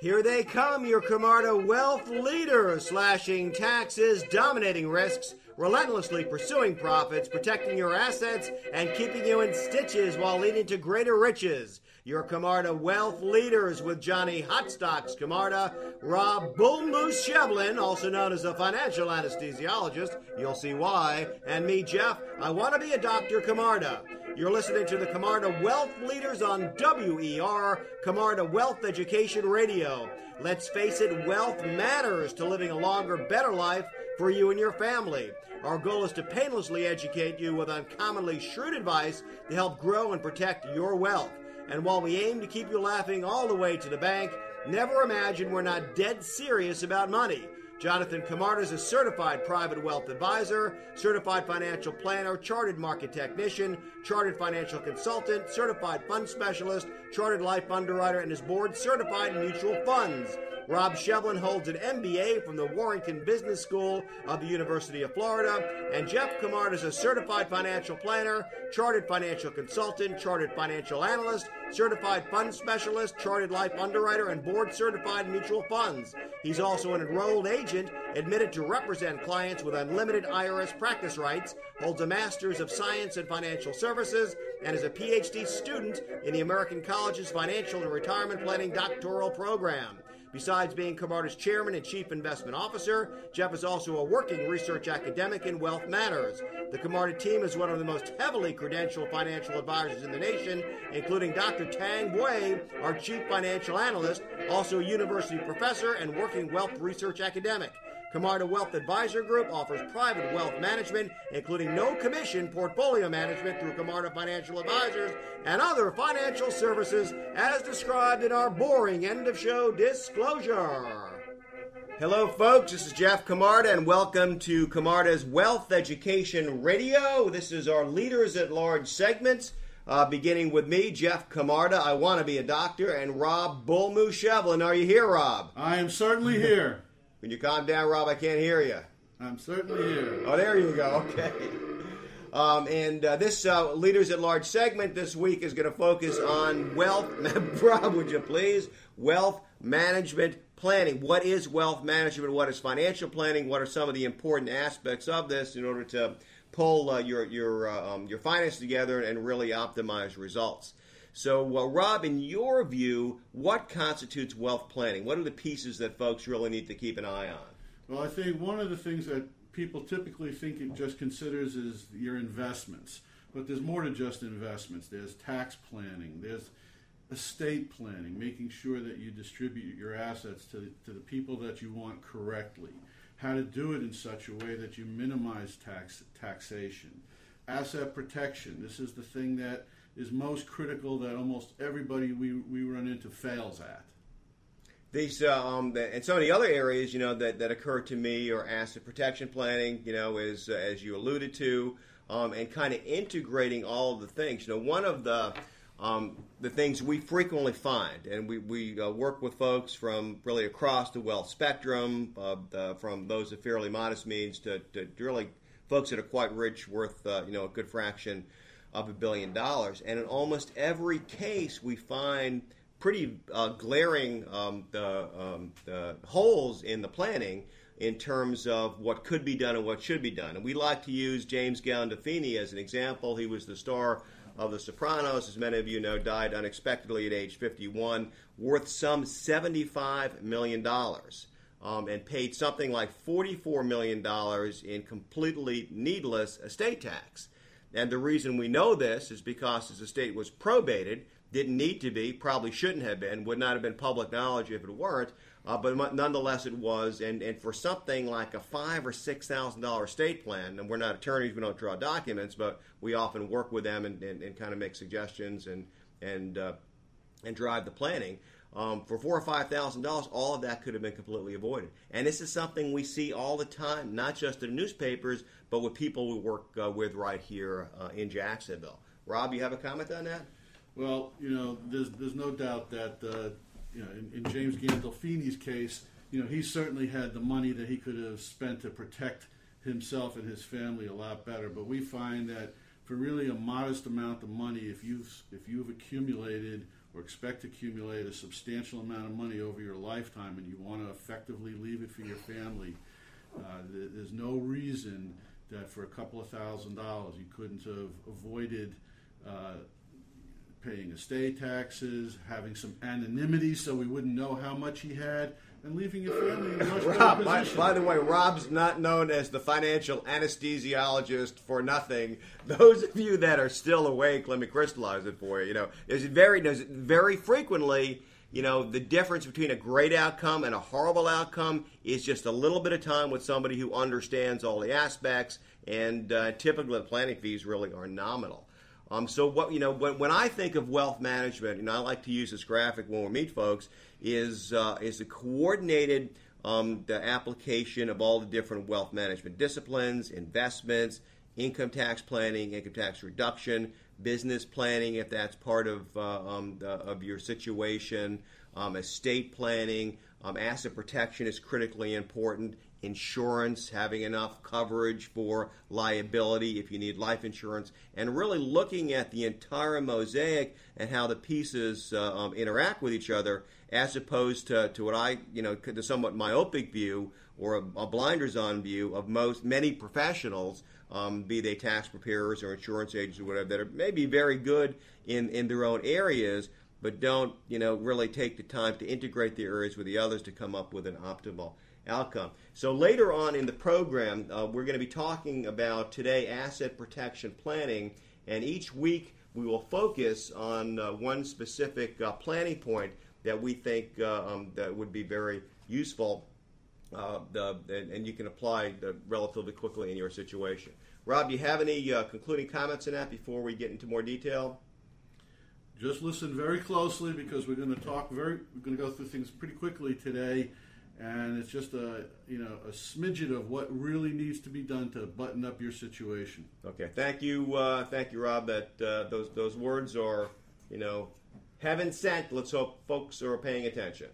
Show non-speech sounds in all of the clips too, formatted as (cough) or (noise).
Here they come, your Camarda wealth leaders, slashing taxes, dominating risks, relentlessly pursuing profits, protecting your assets, and keeping you in stitches while leading to greater riches. Your Camarda wealth leaders with Johnny Hotstocks Camarda, Rob Bull Moose Shevlin, also known as a financial anesthesiologist, you'll see why, and me, Jeff, I want to be a Dr. Camarda. You're listening to the Camarda Wealth Leaders on WER, Camarda Wealth Education Radio. Let's face it, wealth matters to living a longer, better life for you and your family. Our goal is to painlessly educate you with uncommonly shrewd advice to help grow and protect your wealth. And while we aim to keep you laughing all the way to the bank, never imagine we're not dead serious about money. Jonathan Camarda is a certified private wealth advisor, certified financial planner, chartered market technician, chartered financial consultant, certified fund specialist, chartered life underwriter, and is board certified in mutual funds. Rob Shevlin holds an MBA from the Warrington Business School of the University of Florida, and Jeff Camarda is a certified financial planner, chartered financial consultant, chartered financial analyst, certified fund specialist, chartered life underwriter, and board certified mutual funds. He's also an enrolled agent admitted to represent clients with unlimited IRS practice rights, holds a Master's of Science in Financial Services, and is a PhD student in the American College's Financial and Retirement Planning doctoral program. Besides being Camarda's chairman and chief investment officer, Jeff is also a working research academic in wealth matters. The Camarda team is one of the most heavily credentialed financial advisors in the nation, including Dr. Tang Wei, our chief financial analyst, also a university professor and working wealth research academic. Camarda Wealth Advisor Group offers private wealth management, including no commission portfolio management through Camarda Financial Advisors and other financial services as described in our boring end of show disclosure. Hello, folks. This is Jeff Camarda, and welcome to Camarda's Wealth Education Radio. This is our Leaders at Large segment, uh, beginning with me, Jeff Camarda. I want to be a doctor, and Rob Bullmoo Shevlin. Are you here, Rob? I am certainly here. Can you calm down, Rob? I can't hear you. I'm certainly here. Oh, there you go. Okay. Um, and uh, this uh, Leaders at Large segment this week is going to focus on wealth. (laughs) Rob, would you please? Wealth management planning. What is wealth management? What is financial planning? What are some of the important aspects of this in order to pull uh, your your uh, um, your finances together and really optimize results? So, well, Rob, in your view, what constitutes wealth planning? What are the pieces that folks really need to keep an eye on? Well, I think one of the things that people typically think it just considers is your investments. But there's more to just investments. There's tax planning, there's estate planning, making sure that you distribute your assets to, to the people that you want correctly, how to do it in such a way that you minimize tax taxation, asset protection. This is the thing that is most critical that almost everybody we, we run into fails at. These uh, um, and some of the other areas, you know, that, that occur to me are asset protection planning. You know, is uh, as you alluded to, um, and kind of integrating all of the things. You know, one of the um, the things we frequently find, and we, we uh, work with folks from really across the wealth spectrum, uh, the, from those of fairly modest means to, to really folks that are quite rich, worth uh, you know a good fraction of a billion dollars. And in almost every case, we find pretty uh, glaring um, the, um, the holes in the planning in terms of what could be done and what should be done. And we like to use James Gandolfini as an example. He was the star of The Sopranos, as many of you know, died unexpectedly at age 51, worth some $75 million. Um, and paid something like $44 million in completely needless estate tax. And the reason we know this is because his estate was probated, didn't need to be, probably shouldn't have been, would not have been public knowledge if it weren't, uh, but nonetheless it was. And, and for something like a five or six thousand dollar estate plan, and we're not attorneys, we don't draw documents, but we often work with them and, and, and kind of make suggestions and and uh, and drive the planning. Um, for four or five thousand dollars, all of that could have been completely avoided. And this is something we see all the time, not just in newspapers, but with people we work uh, with right here uh, in Jacksonville. Rob, you have a comment on that? Well, you know, there's there's no doubt that uh, you know in, in James Gandolfini's case, you know, he certainly had the money that he could have spent to protect himself and his family a lot better. But we find that for really a modest amount of money, if you've if you've accumulated or expect to accumulate a substantial amount of money over your lifetime and you want to effectively leave it for your family, uh, th- there's no reason that for a couple of thousand dollars you couldn't have avoided uh, paying estate taxes, having some anonymity so we wouldn't know how much he had, and leaving your family in a much Rob, better by, by the way, Rob's not known as the financial anesthesiologist for nothing. (laughs) Those of you that are still awake, let me crystallize it for you. You know, there's very, there's very frequently, you know, the difference between a great outcome and a horrible outcome is just a little bit of time with somebody who understands all the aspects, and uh, typically the planning fees really are nominal. Um, so what you know when, when I think of wealth management, and I like to use this graphic when we meet folks, is uh, is a coordinated um, the application of all the different wealth management disciplines, investments, income tax planning, income tax reduction, business planning if that's part of uh, um, the, of your situation, um, estate planning, um, asset protection is critically important. Insurance, having enough coverage for liability if you need life insurance, and really looking at the entire mosaic and how the pieces uh, um, interact with each other, as opposed to, to what I, you know, the somewhat myopic view or a, a blinders on view of most many professionals, um, be they tax preparers or insurance agents or whatever, that are maybe very good in, in their own areas, but don't, you know, really take the time to integrate the areas with the others to come up with an optimal outcome. So later on in the program, uh, we're going to be talking about today asset protection planning, and each week we will focus on uh, one specific uh, planning point that we think uh, um, that would be very useful, uh, the, and, and, you can apply relatively quickly in your situation. Rob, do you have any uh, concluding comments on that before we get into more detail? Just listen very closely because we're going to talk very. We're going to go through things pretty quickly today and it's just a you know a smidget of what really needs to be done to button up your situation. Okay, thank you, uh, thank you, Rob. That uh, those those words are you know heaven sent. Let's hope folks are paying attention.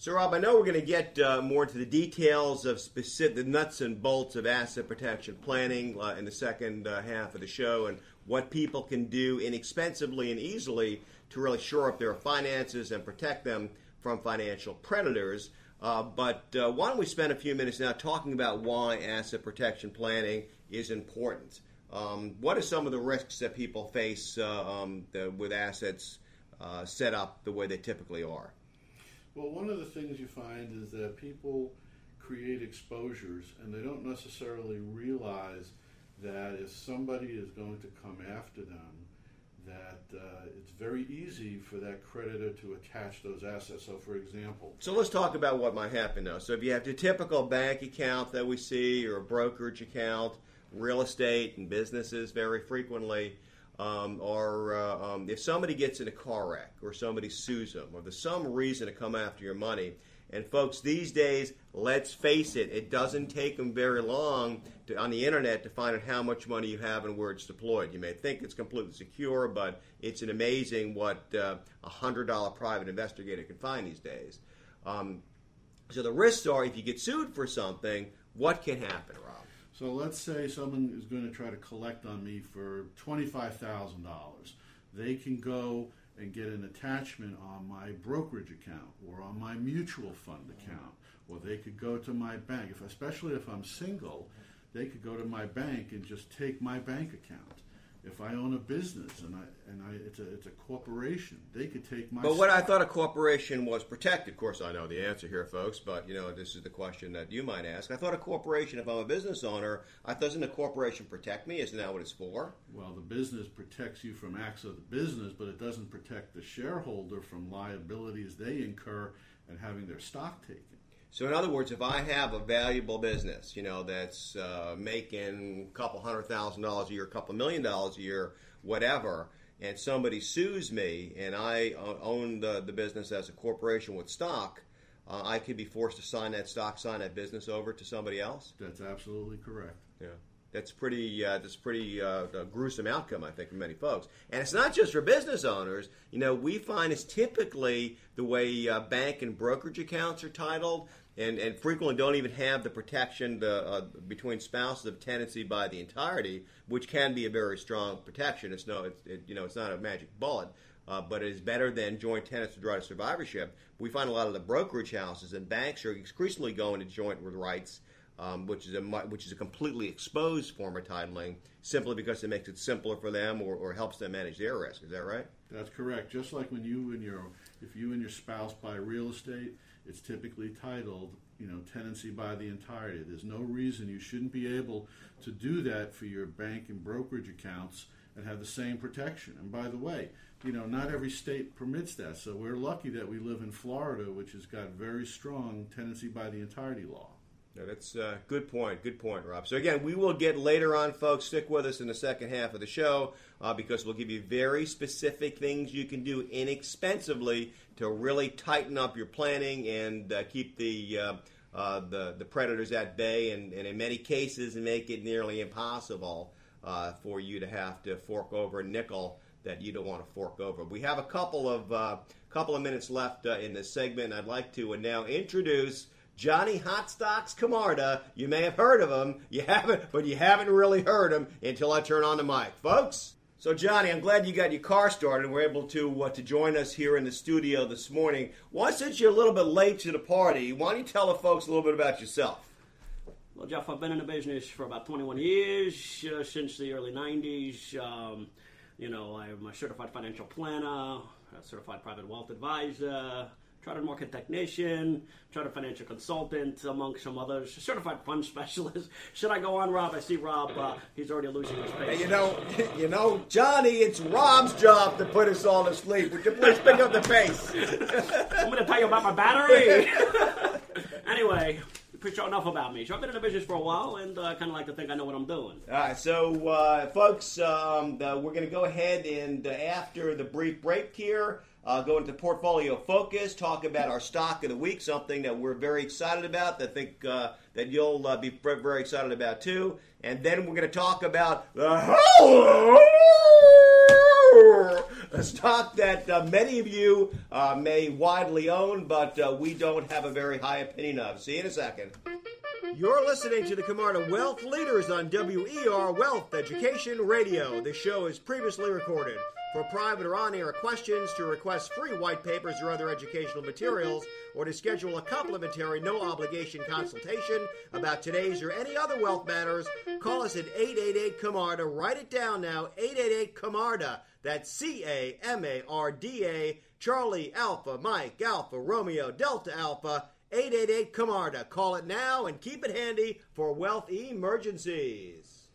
So, Rob, I know we're going to get uh, more into the details of specific the nuts and bolts of asset protection planning uh, in the second uh, half of the show, and what people can do inexpensively and easily to really shore up their finances and protect them from financial predators. Uh, but uh, why don't we spend a few minutes now talking about why asset protection planning is important? Um, what are some of the risks that people face uh, um, the, with assets uh, set up the way they typically are? Well, one of the things you find is that people create exposures and they don't necessarily realize that if somebody is going to come after them, that uh, it's very easy for that creditor to attach those assets. So, for example, so let's talk about what might happen now. So, if you have the typical bank account that we see, or a brokerage account, real estate and businesses very frequently, um, or uh, um, if somebody gets in a car wreck, or somebody sues them, or there's some reason to come after your money, and folks, these days, let's face it, it doesn't take them very long to, on the internet to find out how much money you have and where it's deployed. You may think it's completely secure, but it's an amazing what uh, a hundred dollar private investigator can find these days. Um, so the risks are if you get sued for something, what can happen, Rob? So let's say someone is going to try to collect on me for twenty five thousand dollars. They can go and get an attachment on my brokerage account or on my mutual fund account, or they could go to my bank. If, especially if I'm single, they could go to my bank and just take my bank account if I own a business and I and I it's a it's a corporation, they could take my. But what I thought a corporation was protected. Of course, I know the answer here, folks. But you know, this is the question that you might ask. I thought a corporation, if I'm a business owner, I doesn't a corporation protect me? Isn't that what it's for? Well, the business protects you from acts of the business, but it doesn't protect the shareholder from liabilities they incur and having their stock taken. So, in other words, if I have a valuable business, you know, that's uh, making a couple hundred thousand dollars a year, a couple million dollars a year, whatever, and somebody sues me and I own the, the business as a corporation with stock, uh, I could be forced to sign that stock, sign that business over to somebody else? That's absolutely correct. Yeah. That's pretty. Uh, that's pretty uh, gruesome outcome, I think, for many folks. And it's not just for business owners. You know, we find it's typically the way uh, bank and brokerage accounts are titled, and, and frequently don't even have the protection uh, between spouses of tenancy by the entirety, which can be a very strong protection. It's no, it's, it, you know, it's not a magic bullet. uh, but it is better than joint tenants with right of survivorship. We find a lot of the brokerage houses and banks are increasingly going to joint with rights, um, which is a which is a completely exposed form of titling, simply because it makes it simpler for them or, or helps them manage their risk. Is that right? That's correct. Just like when you and your if you and your spouse buy real estate, it's typically titled you know tenancy by the entirety. There's no reason you shouldn't be able to do that for your bank and brokerage accounts and have the same protection. And by the way, you know not every state permits that. So we're lucky that we live in Florida, which has got very strong tenancy by the entirety law. Yeah, that's a uh, good point. Good point, Rob. So again, we will get later on, folks. Stick with us in the second half of the show uh, because we'll give you very specific things you can do inexpensively to really tighten up your planning and uh, keep the, uh, uh, the the predators at bay, and, and, in many cases, make it nearly impossible uh, for you to have to fork over a nickel that you don't want to fork over. We have a couple of couple of minutes left in this segment. I'd like to now introduce. Johnny Hotstocks Camarda. You may have heard of him. You haven't, but you haven't really heard him until I turn on the mic, folks. So, Johnny, I'm glad you got your car started and were able to uh, to join us here in the studio this morning. Why, since you're a little bit late to the party, why don't you tell the folks a little bit about yourself? Well, Jeff, I've been in the business for about 21 years, uh, since the early 90s. Um, you know, I'm a certified financial planner, a certified private wealth advisor, chartered market technician, chartered financial consultant, among some others, certified fund specialist. Should I go on, Rob? I see Rob. Uh, he's already losing his face. You know, (laughs) you know, Johnny, it's Rob's job to put us all to sleep. Would you please pick up the pace? (laughs) I'm going to tell you about my battery. (laughs) anyway, pretty enough about me. So I've been in the business for a while, and uh, kind of like to think I know what I'm doing. All right, so uh, folks, um, the, we're going to go ahead and uh, after the brief break here, uh, go into portfolio focus, talk about our stock of the week, something that we're very excited about. That I think uh, that you'll uh, be very excited about too. And then we're going to talk about the a stock that uh, many of you uh, may widely own, but uh, we don't have a very high opinion of. See you in a second. You're listening to the Camarda Wealth Leaders on WER Wealth Education Radio. The show is previously recorded. For private or on air questions, to request free white papers or other educational materials, or to schedule a complimentary no obligation consultation about today's or any other wealth matters, call us at 888 Camarda. Write it down now 888 Camarda. That's C A M A R D A, Charlie Alpha, Mike Alpha, Romeo Delta Alpha. 888 Camarda. Uh, call it now and keep it handy for wealth emergencies.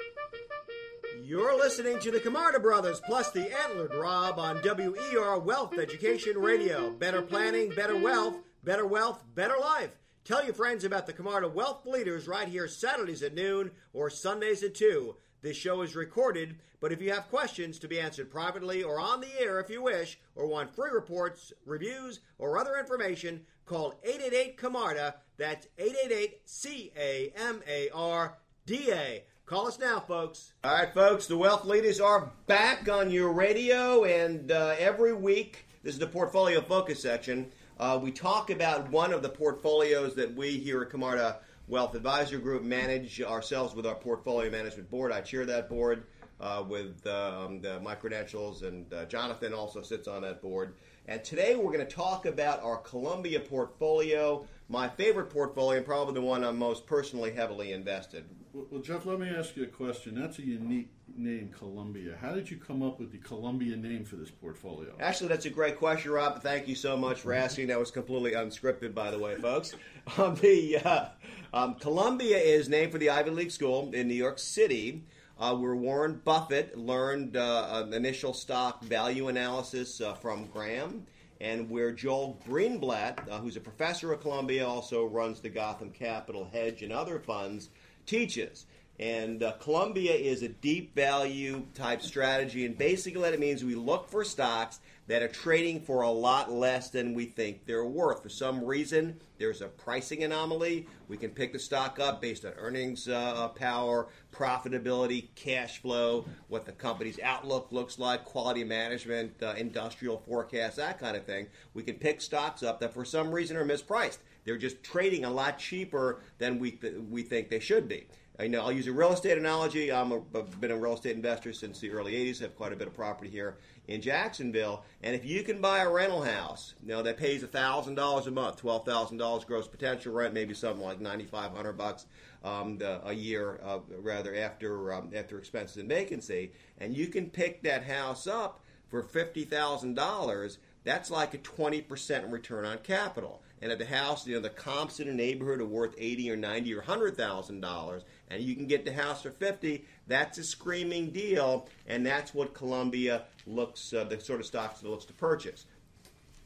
You're listening to the Camarda Brothers plus the Antlered Rob on WER Wealth Education Radio. Better planning, better wealth, better wealth, better life. Tell your friends about the Camarda Wealth Leaders right here Saturdays at noon or Sundays at 2. This show is recorded, but if you have questions to be answered privately or on the air if you wish, or want free reports, reviews, or other information, call 888 Camarda. That's 888 C A M A R D A. Call us now, folks. All right, folks, the Wealth Leaders are back on your radio, and uh, every week, this is the Portfolio Focus section. Uh, we talk about one of the portfolios that we here at Camarda Wealth Advisor Group manage ourselves with our Portfolio Management Board. I chair that board uh, with um, the, my credentials, and uh, Jonathan also sits on that board. And today we're going to talk about our Columbia portfolio, my favorite portfolio, and probably the one I'm most personally heavily invested. Well, Jeff, let me ask you a question. That's a unique name, Columbia. How did you come up with the Columbia name for this portfolio? Actually, that's a great question, Rob. Thank you so much for asking. That was completely unscripted, by the way, folks. (laughs) Um, the uh, um, Columbia is named for the Ivy League school in New York City. Uh, where Warren Buffett learned uh, initial stock value analysis uh, from Graham, and where Joel Greenblatt, uh, who's a professor at Columbia, also runs the Gotham Capital Hedge and other funds, teaches. And uh, Columbia is a deep value type strategy, and basically what it means we look for stocks that are trading for a lot less than we think they're worth. For some reason, there's a pricing anomaly. We can pick the stock up based on earnings uh, power, profitability, cash flow, what the company's outlook looks like, quality management, uh, industrial forecasts, that kind of thing. We can pick stocks up that for some reason are mispriced. They're just trading a lot cheaper than we, th- we think they should be. I know I'll use a real estate analogy. I've been a real estate investor since the early '80s. have quite a bit of property here in Jacksonville, and if you can buy a rental house, you know that pays thousand dollars a month, twelve thousand dollars gross potential rent, maybe something like ninety five hundred bucks um, a year, uh, rather after um, after expenses and vacancy, and you can pick that house up for fifty thousand dollars. That's like a twenty percent return on capital and at the house, you know, the comps in a neighborhood are worth eighty or ninety or hundred thousand dollars, and you can get the house for fifty. That's a screaming deal, and that's what Columbia looks uh, the sort of stocks that looks to purchase.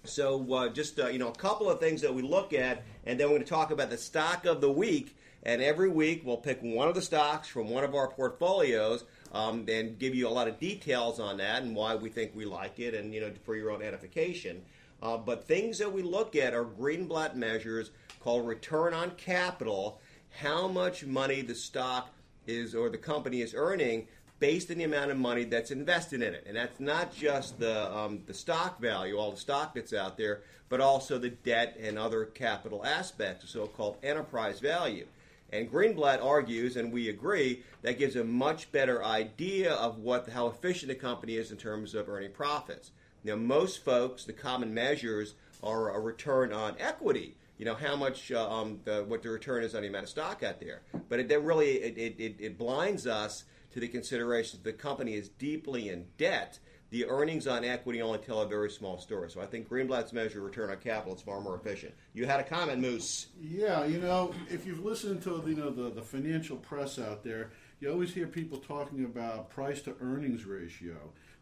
So, uh, just uh, you know, a couple of things that we look at, and then we're going to talk about the stock of the week. And every week we'll pick one of the stocks from one of our portfolios um, and give you a lot of details on that and why we think we like it, and you know, for your own edification. Uh, but things that we look at are Greenblatt measures called return on capital, how much money the stock is or the company is earning based on the amount of money that's invested in it. And that's not just the, um, the stock value, all the stock that's out there, but also the debt and other capital aspects, so called enterprise value. And Greenblatt argues, and we agree, that gives a much better idea of what how efficient a company is in terms of earning profits. Now, most folks, the common measures are a return on equity. You know how much uh, um, the, what the return is on the amount of stock out there, but it, really it, it, it blinds us to the consideration that the company is deeply in debt. The earnings on equity only tell a very small story. So I think Greenblatt's measure return on capital is far more efficient. You had a comment, Moose. Yeah, you know, if you've listened to you know the, the financial press out there, you always hear people talking about price to earnings ratio.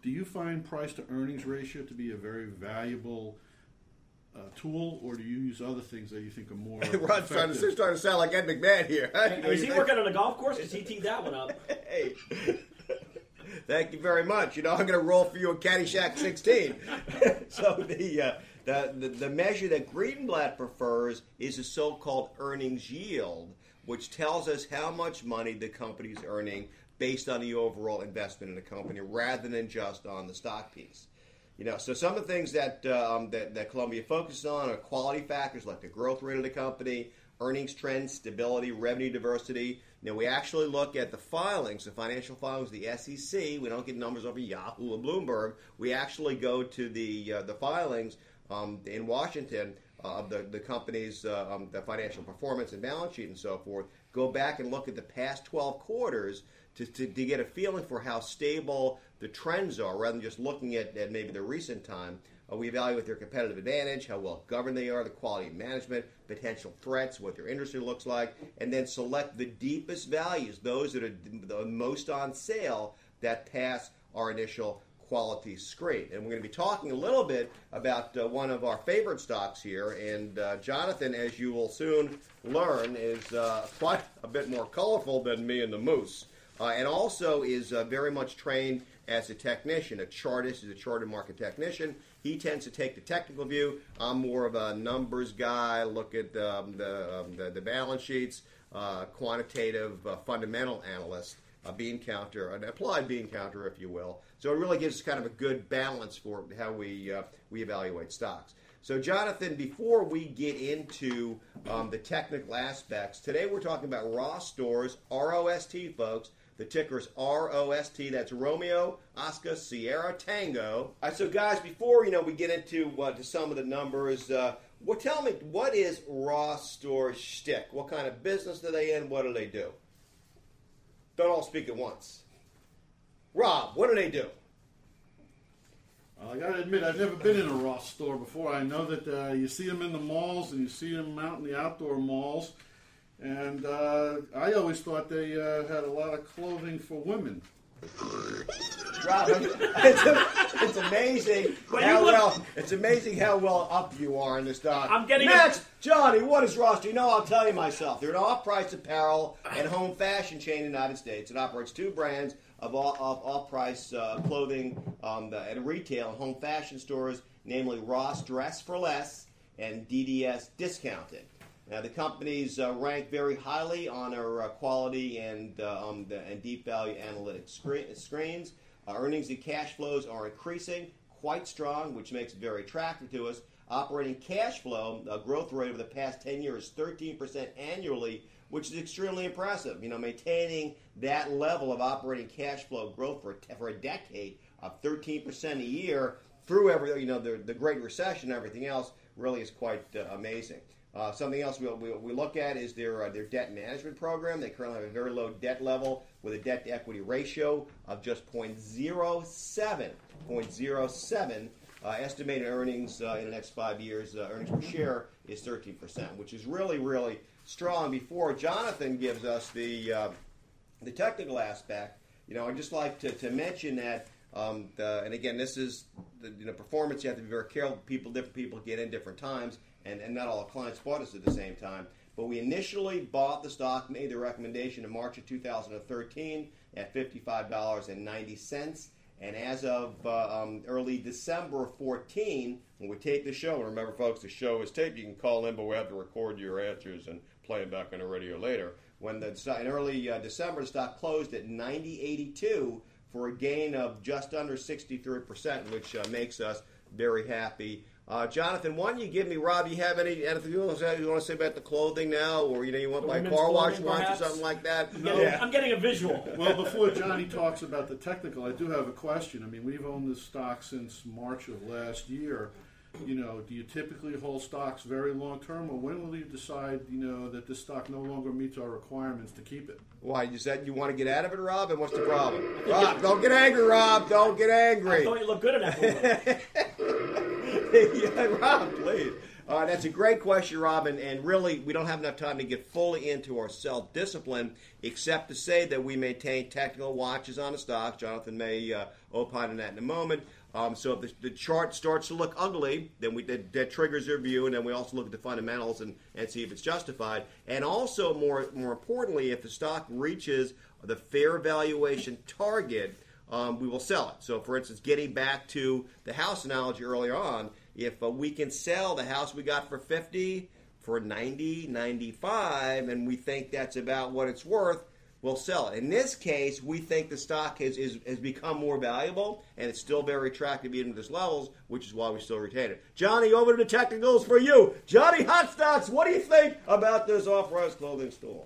Do you find price to earnings ratio to be a very valuable uh, tool, or do you use other things that you think are more? (laughs) Rob's trying to, starting to sound like Ed McMahon here. Is he working on a golf course? Because he teed that one up. (laughs) hey. Thank you very much. You know, I'm going to roll for you a Caddyshack 16. (laughs) so the, uh, the, the the measure that Greenblatt prefers is a so-called earnings yield, which tells us how much money the company's earning based on the overall investment in the company rather than just on the stock piece. You know, so some of the things that, um, that, that Columbia focuses on are quality factors like the growth rate of the company, earnings trends, stability, revenue diversity. Know, we actually look at the filings, the financial filings, the SEC. We don't get numbers over Yahoo or Bloomberg. We actually go to the uh, the filings um, in Washington uh, of the the company's uh, um, the financial performance and balance sheet and so forth. Go back and look at the past 12 quarters to, to, to, get a feeling for how stable the trends are rather than just looking at, at maybe the recent time. Uh, we evaluate their competitive advantage, how well governed they are, the quality of management, potential threats, what their industry looks like, and then select the deepest values, those that are the most on sale that pass our initial quality screen. And we're going to be talking a little bit about uh, one of our favorite stocks here. And uh, Jonathan, as you will soon learn, is uh, quite a bit more colorful than me and the moose uh, and also is uh, very much trained as a technician. A chartist is a chartered market technician. He tends to take the technical view. I'm more of a numbers guy. Look at um, the, um, the, the balance sheets, uh, quantitative uh, fundamental analyst, a bean counter, an applied bean counter, if you will. So it really gives us kind of a good balance for how we uh, we evaluate stocks. So, Jonathan, before we get into um, the technical aspects, today we're talking about Ross Stores, R O S T, folks. The ticker's R O S T. That's Romeo, Oscar, Sierra, Tango. All right, so guys, before you know we get into uh, to some of the numbers, uh, well, tell me what is Ross Store shtick? What kind of business do they in? What do they do? Don't all speak at once. Rob, what do they do? Well, I got to admit, I've never been in a Ross store before. I know that uh, you see them in the malls and you see them out in the outdoor malls. And uh, I always thought they uh, had a lot of clothing for women. Rob, it's, it's amazing how well it's amazing how well up you are in this doc. I'm getting next, a- Johnny. What is Ross? Do you know? I'll tell you myself. They're an off-price apparel and home fashion chain in the United States. It operates two brands of, all, of off-price uh, clothing um, the, and retail and home fashion stores, namely Ross Dress for Less and DDS Discounted. Now, the companies uh, rank very highly on our uh, quality and, uh, um, the, and deep value analytics screen, screens. earnings and cash flows are increasing quite strong, which makes it very attractive to us. operating cash flow uh, growth rate over the past 10 years, is 13% annually, which is extremely impressive. You know, maintaining that level of operating cash flow growth for, for a decade of 13% a year through every, you know, the, the Great Recession and everything else really is quite uh, amazing. Uh, something else we, we, we, look at is their uh, their debt management program. They currently have a very low debt level with a debt to equity ratio of just 0.07. 0.07. Uh, estimated earnings uh, in the next five years, uh, earnings per share is 13%, which is really, really strong. Before Jonathan gives us the uh, the technical aspect, you know, I'd just like to, to mention that um, the, and again, this is the you know, performance. You have to be very careful. People, different people get in different times and, and not all clients bought us at the same time. But we initially bought the stock, made the recommendation in March of 2013 at $55.90. And as of uh, um, early December 14, when we tape the show, and remember, folks, the show is taped. You can call in, but we have to record your answers and play them back on the radio later. When the in early uh, December, the stock closed at 90.82 for a gain of just under 63%, which uh, makes us very happy. Uh, Jonathan, why don't you give me, Rob? You have any anything you want, to say, you want to say about the clothing now, or you know, you want to my car wash lunch or something like that? No, yeah. I'm getting a visual. (laughs) well, before Johnny talks about the technical, I do have a question. I mean, we've owned this stock since March of last year. You know, do you typically hold stocks very long term, or when will you decide, you know, that this stock no longer meets our requirements to keep it? Why is that? you want to get out of it, Rob? And what's the problem? Rob, don't get angry, Rob. Don't get angry. I thought you looked good in that. (laughs) (laughs) yeah, Rob, please. Uh, that's a great question, Rob, and, really, we don't have enough time to get fully into our self discipline, except to say that we maintain technical watches on the stock. Jonathan may uh, opine on that in a moment. Um, so if the, the, chart starts to look ugly, then we that, that, triggers their view, and then we also look at the fundamentals and, and see if it's justified. And also, more more importantly, if the stock reaches the fair valuation target, um, we will sell it. So, for instance, getting back to the house analogy earlier on, if uh, we can sell the house we got for 50 for 90, 95, and we think that's about what it's worth, we'll sell it. In this case, we think the stock has, is, has become more valuable and it's still very attractive even at this levels, which is why we still retain it. Johnny, over to the technicals for you. Johnny Hot Stocks, what do you think about this off-price clothing store?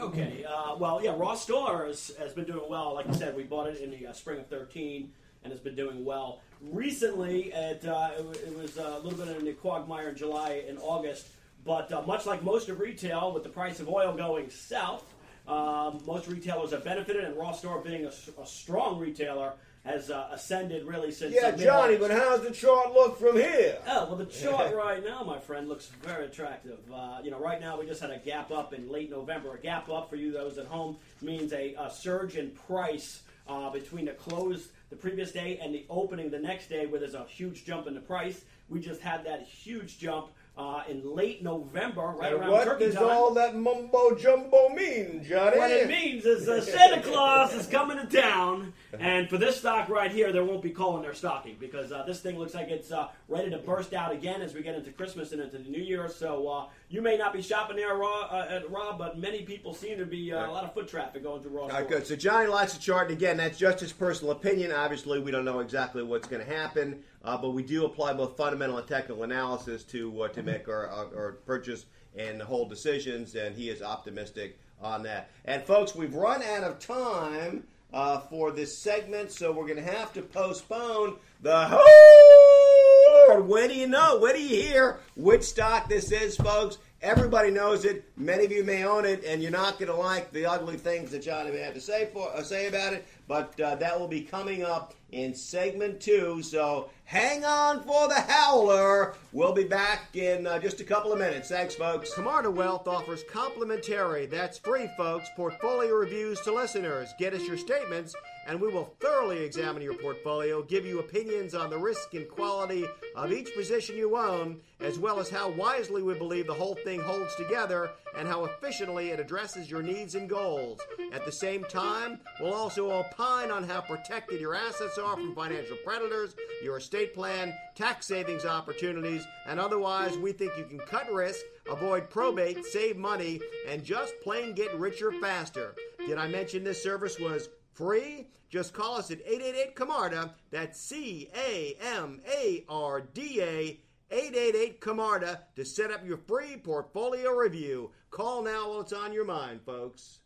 Okay, uh, well, yeah, Ross Stores has been doing well. Like I said, we bought it in the uh, spring of 13 and has been doing well. Recently, it, uh, it, was a little bit in the quagmire in July and August, but uh, much like most of retail, with the price of oil going south, um, most retailers have benefited, and Ross Store being a, a strong retailer has uh, ascended really since. Yeah, uh, Johnny, but how's the chart look from here? Oh well, the chart (laughs) right now, my friend, looks very attractive. Uh, you know, right now we just had a gap up in late November. A gap up for you those at home means a, a surge in price uh, between the close the previous day and the opening the next day, where there's a huge jump in the price. We just had that huge jump uh, in late November, right and around what turkey does time. all that mumbo jumbo mean, Johnny? What it means is uh, Santa Claus is coming to town, and for this stock right here, there won't be calling their stocking because uh, this thing looks like it's uh, ready to burst out again as we get into Christmas and into the New Year. So uh, you may not be shopping there, Rob, uh, at Rob, but many people seem to be uh, a lot of foot traffic going through Ross. All right, good. So Johnny likes the chart, and again, that's just his personal opinion. Obviously, we don't know exactly what's going to happen, uh, but we do apply both fundamental and technical analysis to to make our, our, our purchase and hold decisions, and he is optimistic on that. And folks, we've run out of time. Uh, for this segment, so we're going to have to postpone the whole. When do you know? When do you hear which stock this is, folks? Everybody knows it. Many of you may own it, and you're not going to like the ugly things that Johnny may have to say for uh, say about it. But uh, that will be coming up in segment two. So hang on for the howler. We'll be back in uh, just a couple of minutes. Thanks, folks. Camarda Wealth offers complimentary, that's free, folks, portfolio reviews to listeners. Get us your statements and we will thoroughly examine your portfolio, give you opinions on the risk and quality of each position you own, as well as how wisely we believe the whole thing holds together and how efficiently it addresses your needs and goals. At the same time, we'll also opine on how protected your assets are from financial predators, your estate plan, tax savings opportunities, and otherwise we think you can cut risk, avoid probate, save money, and just plain get richer faster. Did I mention this service was free? Just call us at 888 Camarda. That's C A M A R D A. 888 Camarda to set up your free portfolio review. Call now while it's on your mind, folks.